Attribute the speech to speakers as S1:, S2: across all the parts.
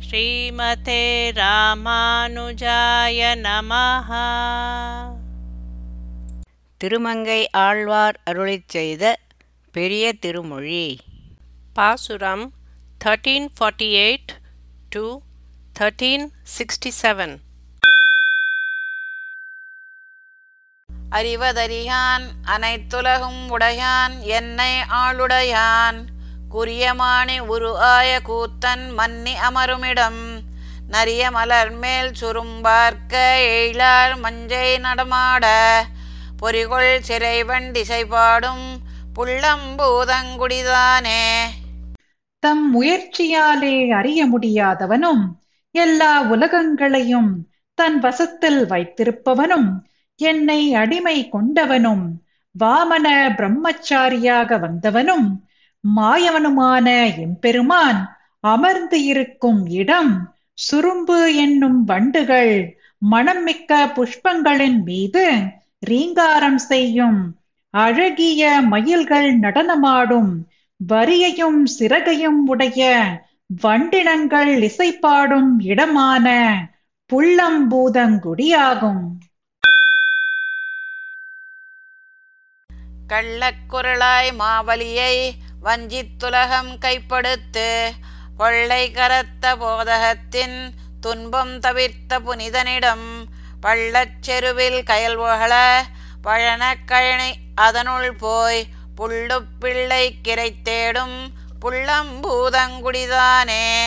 S1: ஸ்ரீமதே ராமானுஜாய நமஹ.
S2: திருமங்கை ஆழ்வார் அருளிச் செய்த பெரிய திருமொழி.
S1: பாசுரம் 1348 to 1367
S3: அறிவதறியான் அனைத்துலகும் உடையான் என்னை ஆளுடையான். குறியமானி உரு ஆய கூத்தன் மன்னி அமருமிடம். நரிய மலர் மேல் சுரும்பார்க்க எழிலார் மஞ்சை நடமாட. பொறிகொள் சிறைவன் திசை பாடும் புள்ளம்பூதங்குடிதானே
S4: தம் முயற்சியாலே அறிய முடியாதவனும் எல்லா உலகங்களையும் தன் வசத்தில் வைத்திருப்பவனும் என்னை அடிமை கொண்டவனும் வாமன பிரம்மச்சாரியாக வந்தவனும் மாயவனுமான எம்பெருமான் அமர்ந்து இருக்கும் இடம் சுரும்பு என்னும் வண்டுகள் மணம்மிக்க புஷ்பங்களின் மீது ரீங்காரம் செய்யும் அழகிய மயில்கள் நடனமாடும் வரியையும் சிறகையும் உடைய வண்டினங்கள் இசைப்பாடும் இடமான புள்ளம்பூதங்குடியாகும்.
S3: கள்ளக்குரலாய் மாவலியை வஞ்சித்துலகம் கைப்படுத்து கொள்ளை கரத்த போதகத்தின் துன்பம் தவிர்த்த புனிதனிடம் பள்ளச்செருவில் கயல் பழனக் கழனி அதனுள் போய் புள்ளு பிள்ளை கிரை தேடும் புள்ளம்பூதங்குடிதானே.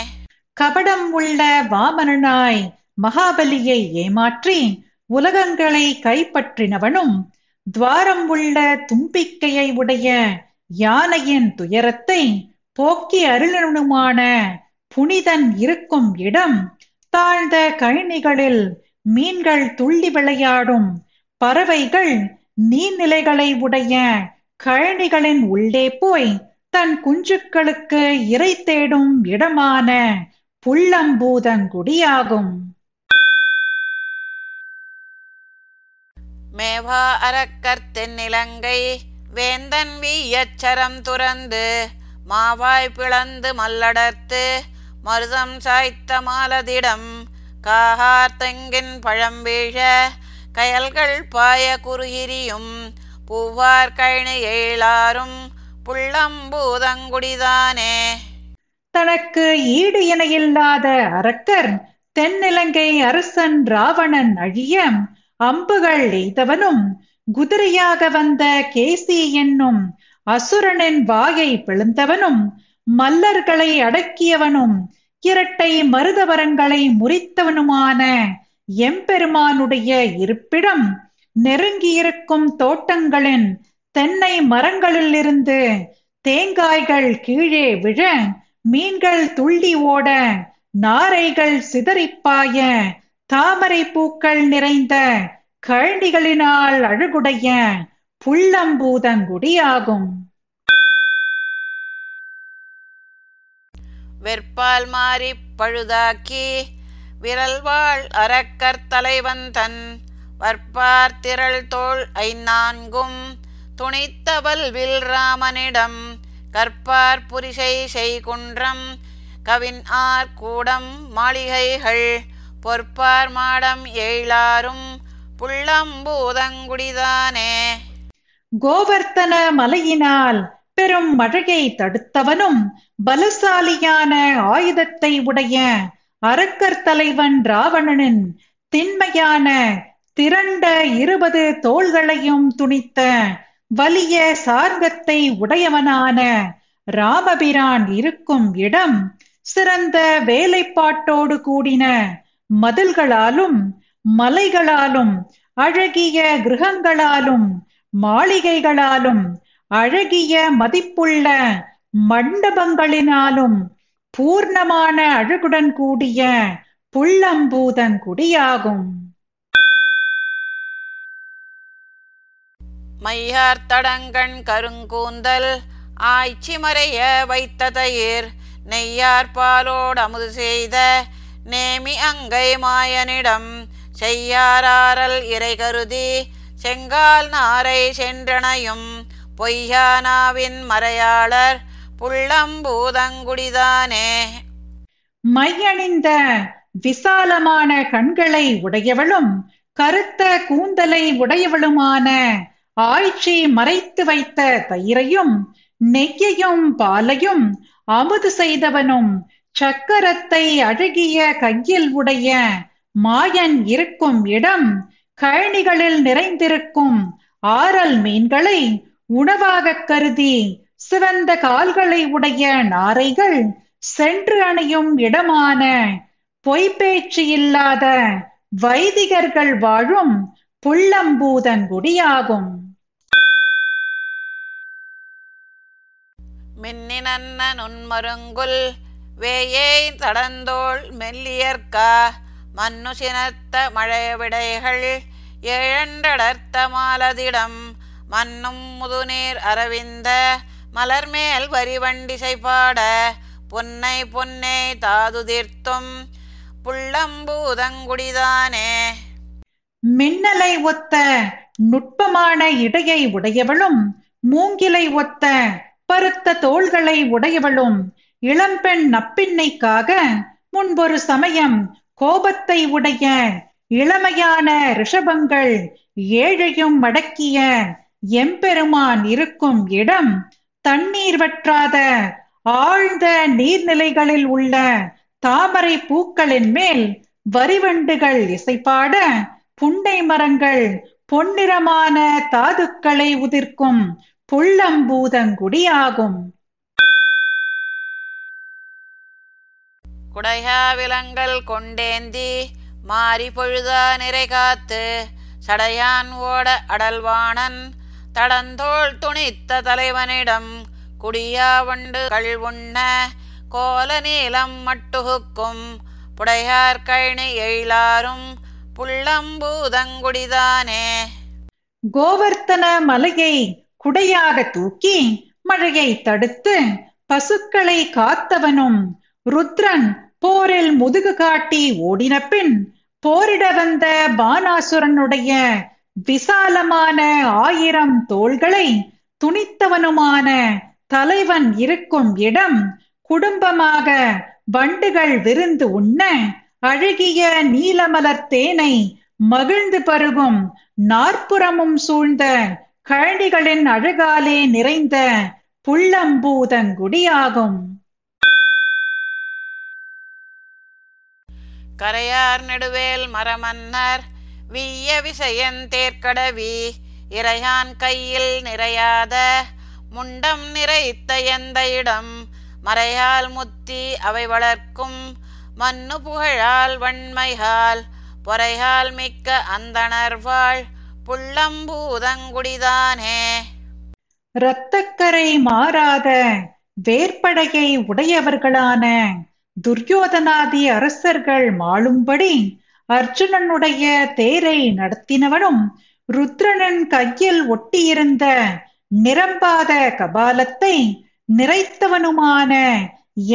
S4: கபடம் உள்ள வாமனனாய் மகாபலியை ஏமாற்றி உலகங்களை கைப்பற்றினவனும் துவாரம் உள்ள தும்பிக்கையை உடைய யானையின் துயரத்தை போக்கி அருளனுமான புனிதன் இருக்கும் இடம் தாழ்ந்த கழனிகளில் மீன்கள் துள்ளி விளையாடும் பறவைகள் நீர்நிலைகளை உடைய கழனிகளின் உள்ளே போய் தன் குஞ்சுக்களுக்கு இறை தேடும் இடமான புள்ளம்பூதங்குடியாகும்.
S3: மேவா அரக்கர் தென்னிலங்கை வேந்தன் வீயச்சரம் துறந்து மாவாய் பிளந்து மல்லடர்த்து மருதம் சாய்த்த மாலதிடம் காகார் தெங்கின் பழம் வீழ கயல்கள் பாய குறுகிரியும் பூவார் கழனி எழிலாரும் புள்ளம்பூதங்குடிதானே
S4: தனக்கு ஈடு இணை இல்லாத அரக்கர் தென்னிலங்கை அரசன் ராவணன் அழிய அம்புகள் எய்தவனும் குதிரையாக வந்த கேசி என்னும் அசுரனின் வாயை பிளந்தவனும் மல்லர்களை அடக்கியவனும் இரட்டை மருதவரங்களை முறித்தவனுமான எம்பெருமானுடைய இருப்பிடம் நெருங்கியிருக்கும் தோட்டங்களின் தென்னை மரங்களிலிருந்து தேங்காய்கள் கீழே விழ மீன்கள் துள்ளி ஓட நாரைகள் சிதறிப்பாய தாமரை பூக்கள் நிறைந்த கழனிகளினால் அழகுடைய புள்ளம்பூதங்குடியாகும்.
S3: வெற்பால் மாறி பழுதாக்கி விரல்வாள் அரக்கர் தலைவன் தன் வற்பார் திரள் தோள் ஐநான்கும் துணித்தவல் வில் ராமனிடம் கற்பார் புரிசை செய்குன்றம் கவின் ஆர் கூடம் மாளிகைகள் பொற்பார் மாடம் எழிலாரும் புள்ளம்பூதங்குடிதானே?
S4: கோவர்த்தன மலையினால் பெரும் மழையை தடுத்தவனும் பலசாலியான ஆயுதத்தை உடைய அரக்கர் தலைவன் ராவணனின் திண்மையான திரண்ட இருபது தோள்களையும் துணித்த வலிய சார்கத்தை உடையவனான ராமபிரான் இருக்கும் இடம் சிறந்த வேலைப்பாட்டோடு கூடின மதில்களாலும் மலைகளாலும் அழகிய கிரகங்களாலும் மாளிகைகளாலும் அழகிய மதிப்புள்ள மண்டபங்களினாலும் பூர்ணமான அழகுடன் கூடிய புள்ளம்பூதங்குடியாகும்
S3: மையார் தடங்கண் கருங்கூந்தல் ஆய்ச்சி மறைய வைத்த தயிர் நெய்யார் பாலோடு அமுது செய்த நேமி அங்கை மாயனிடம் செய்யாரல் இறை கருதி செங்கால் நாரை சென்றனையும் பொய்யானாவின் மறையாளர் புள்ளம்பூதங்குடிதானே.
S4: மையணிந்த விசாலமான கண்களை உடையவளும் கருத்த கூந்தலை உடையவளுமான ஆய்ச்சி மறைத்து வைத்த தயிரையும் நெய்யையும் பாலையும் அமுது செய்தவனும் சக்கரத்தை அழகிய கையில் உடைய மாயன் இருக்கும் இடம் கழனிகளில் நிறைந்திருக்கும் ஆரல் மீன்களை உணவாகக் கருதி சிவந்த கால்களை உடைய நாரைகள் சென்று அணையும் இடமான பொய்ப்பேச்சு இல்லாத வைதிகர்கள் வாழும் புள்ளம்பூதங்குடியாகும்
S3: மின்னினன்ன நுண்மருங்குல் வேயை தடந்தோள் மெல்லியற்கா மன்னு சினத்த மழைவிடைகள் ஏழண்டடர்த்த மாலதிடம் மன்னும் முதுநீர் அரவிந்த மலர்மேல் வரிவண்டிசை பாட பொன்னை பொன்னை தாதுதிர்த்தும் புள்ளம்பூதங்குடிதானே
S4: மின்னலை ஒத்த நுட்பமான இடையை உடையவளும் மூங்கிலை ஒத்த பருத்த தோள்களை உடையவளும் இளம்பெண் நப்பின்னைக்காக முன்பொரு சமயம் கோபத்தை உடைய இளமையான ரிஷபங்கள் ஏழையும் அடக்கிய எம்பெருமான் இருக்கும் இடம் தண்ணீர் வற்றாத ஆழ்ந்த நீர்நிலைகளில் உள்ள தாமரை பூக்களின் மேல் வரிவண்டுகள் இசைப்பாட புண்டை மரங்கள் பொன்னிறமான தாதுக்களை உதிர்க்கும் புள்ளம்பூதங்குடியாகும்.
S3: குடையா விலங்கல் கொண்டேந்தி மாறி பொழுதா நிறை காத்து சடையான் ஓட அடல்வாணன் தடந்தோள் துணித்த தலைவனிடம் குடியா வண்டு கள் உண்ண கோல நீளம் மட்டுகுக்கும் புடையார் கழனி எழிலாரும் புள்ளம்பூதங்குடிதானே
S4: கோவர்த்தன மலையை குடையாக தூக்கி மழையை தடுத்து பசுக்களை காத்தவனும் ருத்ரன் போரில் முதுகு காட்டி ஓடின பின் போரிட வந்த பானாசுரனுடைய விசாலமான ஆயிரம் தோள்களை துணித்தவனுமான தலைவன் இருக்கும் இடம் குடும்பமாக வண்டுகள் விருந்து உண்ண அழகிய நீலமலர் தேனை மகிழ்ந்து பருகும் நாற்புறமும் சூழ்ந்த கழனிகளின் அழகாலே நிறைந்த புள்ளம்பூதங்குடியாகும்.
S3: கரையார் நெடுவேல் மரமன்னர் வீய விசயன் தேர்க்கடவி இறையான் கையில் நிறையாத முண்டம் நிறைத்த எந்த இடம்? மறையால் முத்தி அவை வளர்க்கும் மன்னு புகழால் வன்மையால் பொறையால் மிக்க அந்தணர்வாள் புள்ளம்பூதங்குடிதானே?
S4: இரத்தக்கரை மாறாத வேற்படையை உடையவர்களான துரியோதனாதி அரசர்கள் மாளும்படி அர்ஜுனனுடைய தேரை நடத்தினவனும் ருத்ரனின் கையில் ஒட்டியிருந்த நிரம்பாத கபாலத்தை நிறைத்தவனுமான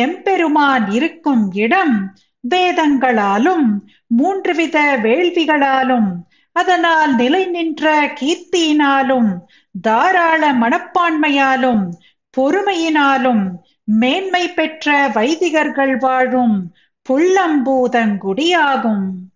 S4: எம்பெருமான் இருக்கும் இடம் வேதங்களாலும் மூன்று வித வேள்விகளாலும் அதனால் நிலை நின்ற கீர்த்தியினாலும் தாராள மனப்பான்மையாலும் பொறுமையினாலும் மேன்மை பெற்ற வைதிகர்கள் வாழும் புள்ளம்பூதங்குடியாகும்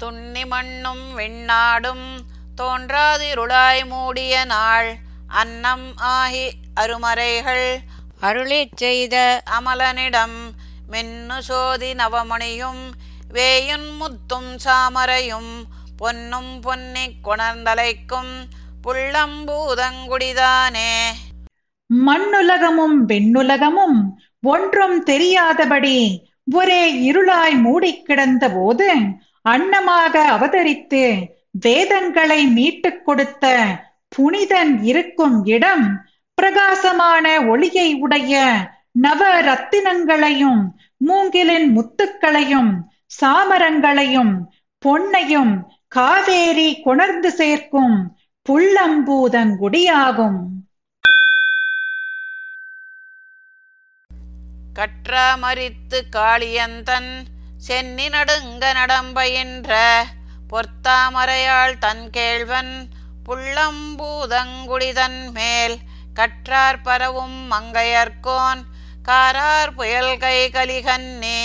S3: துண்ணி மண்ணும் விண்ணாடும் தோன்றாதிருளாய் மூடிய நாள் அன்னம் ஆகி அருமறைகள்
S2: அருளிச் செய்த
S3: அமலனிடம் மின்னு சோதி நவமணியும் வேயுன் முத்தும் சாமரையும் பொன்னும் பொன்னிக் கொணர்ந்தலைக்கும் புள்ளம்பூதங்குடிதானே?
S4: மண்ணுலகமும் வெண்ணுலகமும் ஒன்றும் தெரியாதபடி ஒரே இருளாய் மூடிக் கிடந்த போது அன்னமாக அவதரித்து வேதங்களை மீட்டுக் கொடுத்த புனிதன் இருக்கும் இடம் பிரகாசமான ஒளியை உடைய நவ ரத்தினங்களையும் மூங்கிலின் முத்துக்களையும் சாமரங்களையும் பொன்னையும் காவேரி கொணர்ந்து சேர்க்கும் புள்ளம்பூதங்குடியாகும்
S3: கற்றாமரித்து காளியந்தன் சென்னி நடுங்க நடம்பயின்ற பொற்தாமரையாள் தன் கேழ்வன் புள்ளம்பூதங்குடிதன் மேல் கற்றார் பரவும் மங்கையர்கோன் காரார் புயல் கை கலிகன்னே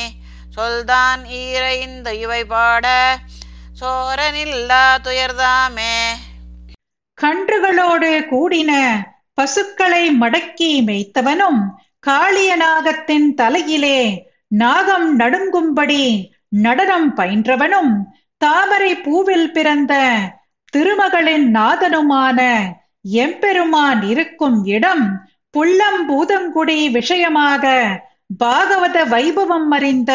S3: சொல்தான் ஈரைந்து இவை பாட சோரனில்லா துயர்தாமே
S4: கன்றுகளோடு கூடின பசுக்களை மடக்கி மேய்த்தவனும் காளிய நாகத்தின் தலையிலே நாகம் நடுங்கும்படி நடனம் பயின்றவனும் தாமரை பூவில் பிறந்த திருமகளின் நாதனுமான எம்பெருமான் இருக்கும் இடம் புள்ளம் பூதங்குடி விஷயமாக பாகவத வைபவம் அறிந்த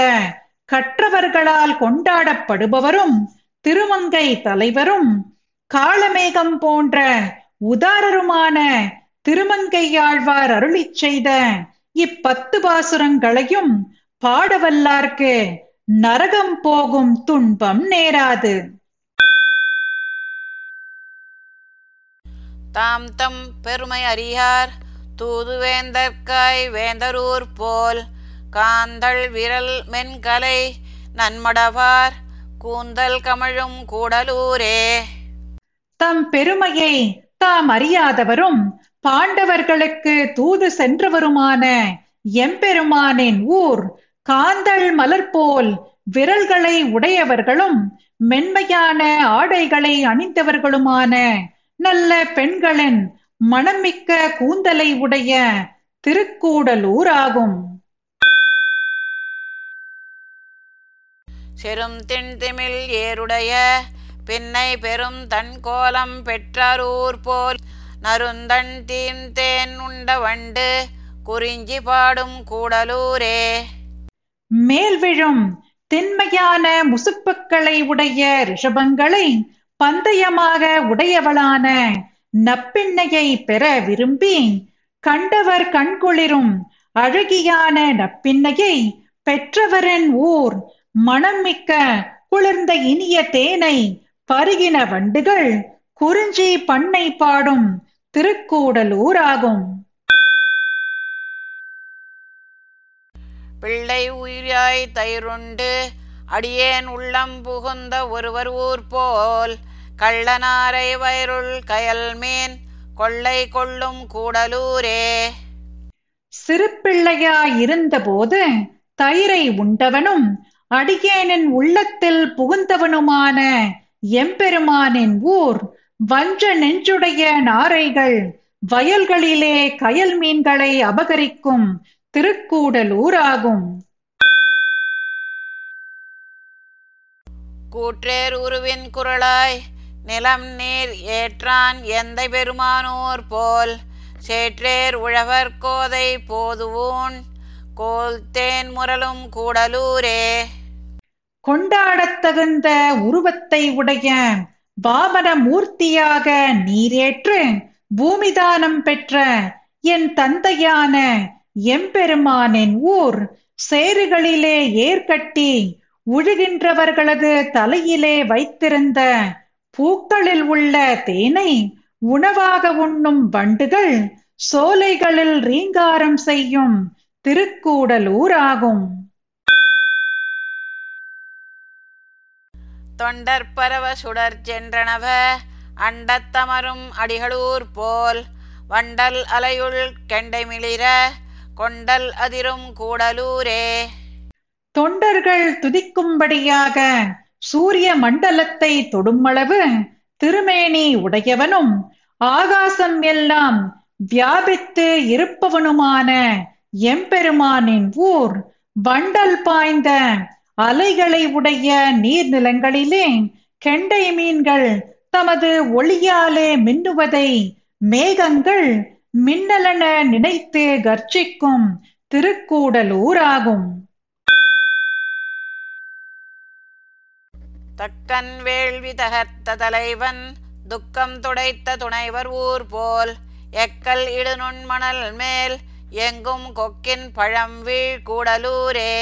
S4: கற்றவர்களால் கொண்டாடப்படுபவரும் திருமங்கை தலைவரும் காலமேகம் போன்ற உதாரருமான திருமங்கையாழ்வார் அருளி செய்த இப்பத்து பாசுரங்களையும் பாடவல்லார்க்கு நரகம் போகும் துன்பம் நேராது.
S3: தாம் தம் பெருமை அறியார் தூதுவேந்தற்காய் வேந்தரூர் போல் காந்தள் விரல் மென்கலை நன்மடவார் கூந்தல் கமழும் கூடலூரே.
S4: தம் பெருமையை தாம் அறியாதவரும் பாண்டவர்களுக்கு தூது சென்றவருமான எம்பெருமானின் ஊர் காந்தள் மலர் போல் விரல்களை உடையவர்களும் மென்மையான ஆடைகளை அணிந்தவர்களுமான நல்ல பெண்களின் மணமிக்க கூந்தலை உடைய திருக்கூடலூர் ஆகும்
S3: செரும் திண்திமில் ஏருடைய பின்னை பெரும் தன் கோலம் பெற்றரூர் போல் நருந்தன் தீந்தேன் உண்ட வண்டு குறிஞ்சி பாடும் கூடலூரே.
S4: மேல் விழும் திண்மையான முசுப்புக்களை உடைய ரிஷபங்களை பந்தயமாக உடையவளான நப்பிண்ணையை பெற விரும்பி கண்டவர் கண்குளிரும் அழகியான நப்பிண்ணையை பெற்றவரின் ஊர் மணமிக்க குளிர்ந்த இனிய தேனை பருகின வண்டுகள் குறிஞ்சி பண்ணை பாடும் திருக்கூடலூர் ஆகும்
S3: பிள்ளை உயிராய் தயிருண்டு அடியேன் உள்ளம் புகுந்த ஒருவர் ஊர் போல் கள்ளனாரை வயருள் கயல்மீன் கொள்ளை கொள்ளும் கூடலூரே.
S4: சிறு பிள்ளையாயிருந்தபோது தயிரை உண்டவனும் அடியேனின் உள்ளத்தில் புகுந்தவனுமான எம்பெருமானின் ஊர் வஞ்ச நெஞ்சுடைய நாரைகள் வயல்களிலே கயல் மீன்களை அபகரிக்கும் திருக்கூடலூராகும்
S3: கூற்றேர் உருவின் குரலாய் நிலம் நீர் ஏற்றான் எந்த பெருமானோர் போல். சேற்றேர் உழவர் கோதை போதுவோன். கோல் தேன் முரலும் கூடலூரே.
S4: கொண்டாடத் தகுந்த உருவத்தை உடைய வாமன மூர்த்தியாக நீரேற்று பூமிதானம் பெற்ற என் தந்தையான எம்பெருமானின் ஊர் சேறுகளிலே ஏற்கட்டி உழுகின்றவர்களது தலையிலே வைத்திருந்த பூக்களில் உள்ள தேனை உணவாக உண்ணும் வண்டுகள் சோலைகளில் ரீங்காரம் செய்யும் திருக்கூடலூர் ஆகும்
S3: தொண்டர் பரவ சுடர் சென்றனவ அண்டத்தமரும் அடிகளூர் போல் வண்டல் அலையுள் கெண்டை மிளிர கொண்டல் அதிரும் கூடலூரே.
S4: தொண்டர்கள் துதிக்கும்படியாக சூரிய மண்டலத்தை தொடுமளவு திருமேனி உடையவனும் ஆகாசம் எல்லாம் வியாபித்து இருப்பவனுமான எம்பெருமானின் ஊர் வண்டல் பாய்ந்த அலைகளை உடைய நீர்நிலங்களிலே கெண்டை மீன்கள் தமது ஒளியாலே மின்னுவதை மேகங்கள் மின்னலென நினைத்து கர்ச்சிக்கும் திருக்கூடலூர் ஆகும்
S3: தக்கன் வேள்வி தகர்த்த தலைவன் துக்கம் துடைத்த துணைவர் ஊர் போல் எக்கல் இடுநுண்மணல் மேல் எங்கும் கொக்கின் பழம் வீழ் கூடலூரே.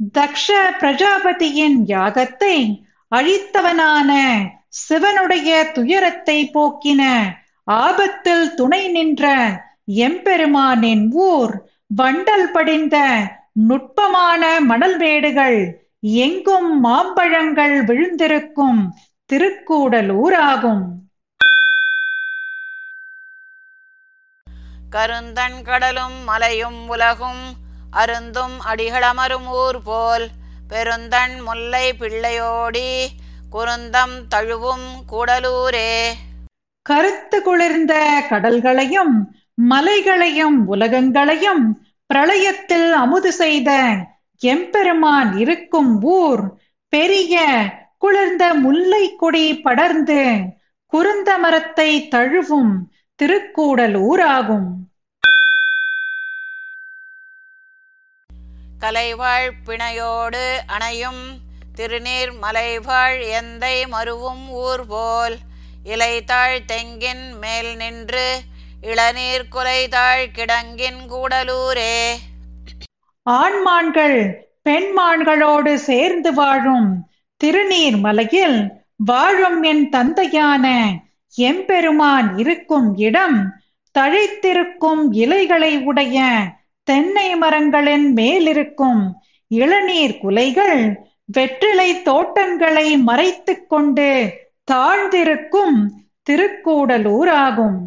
S4: தக்ஷ பிரஜாபதியின் யாகத்தை அழித்தவனான சிவனுடைய துயரத்தை போக்கின ஆபத்தில் துணை நின்ற எம்பெருமானின் ஊர் வண்டல் படிந்த நுட்பமான மணல் மேடுகள் எங்கும் மாம்பழங்கள் விழுந்திருக்கும் திருக்கூடலூர் ஆகும்
S3: கடலும் மலையும் உலகும் அருந்தும் அடிகளமரும் ஊர் போல் பெருந்தன் முல்லை பிள்ளையோடி குருந்தம் தழுவும் கூடலூரே.
S4: கருத்து குளிர்ந்த கடல்களையும் மலைகளையும் உலகங்களையும் பிரளயத்தில் அமுது செய்த எம்பெருமான் இருக்கும் ஊர் பெரிய குளிர்ந்த முல்லை கொடி படர்ந்து குருந்த மரத்தை தழுவும் திருக்கூடலூராகும்.
S3: கலைவாழ் பிணையோடு அணையும் திருநீர் மலைவாழ் எந்தை மருவும் ஊர் போல். இலைத்தாழ் தெங்கின் மேல் நின்று இளநீர் குலைதாழ் கிடங்கின் கூடலூரே.
S4: ஆண்மான்கள் பெண்மான்களோடு சேர்ந்து வாழும் திருநீர் மலையில் வாழும் என் தந்தையான எம்பெருமான் இருக்கும் இடம் தழைத்திருக்கும் இலைகளை உடைய தென்னை மரங்களின் மேலிருக்கும் இளநீர் குலைகள் வெற்றிலை தோட்டங்களை மறைத்துக் கொண்டு தாழ்ந்திருக்கும் திருக்கூடலூராகும்.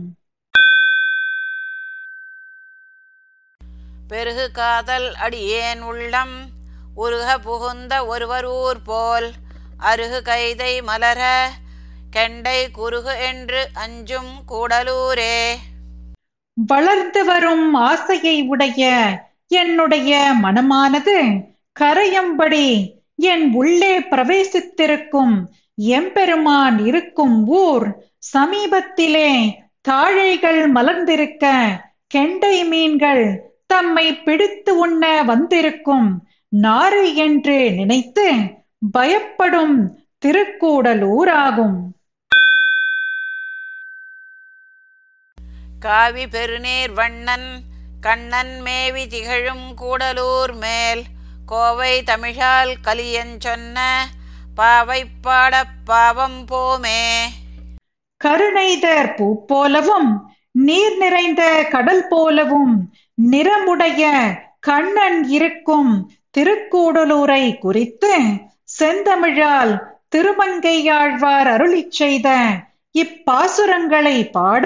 S3: பெருகு காதல் அடியேன் உள்ளம் உருக புகுந்த ஒருவர் ஊர் போல் அருகு கைதை மலர கெண்டை குறுகு என்று அஞ்சும் கூடலூரே.
S4: வளர்ந்து வரும் ஆசையை உடைய என்னுடைய மனமானது கரையம்படி என் உள்ளே பிரவேசித்திருக்கும் எம்பெருமான் இருக்கும் ஊர் சமீபத்திலே தாழைகள் மலர்ந்திருக்க கெண்டை மீன்கள் தம்மை பிடித்து உண்ண வந்திருக்கும் நாறு என்று நினைத்து பயப்படும் திருக்கூடலூராகும்.
S3: காவி பெருநீர் வண்ணன் கண்ணன் மேவி திகழும் கூடலூர் மேல் கோவை தமிழால் கலியன் சொன்ன பாவை பாடப் பாவம் போமே.
S4: கருணைதர் பூ போலவும் நீர் நிறைந்த கடல் போலவும் நிறமுடைய கண்ணன் இருக்கும் திருக்கூடலூரை குறித்து செந்தமிழால் திருமங்கையாழ்வார் அருளிச் செய்த இப்பாசுரங்களை பாட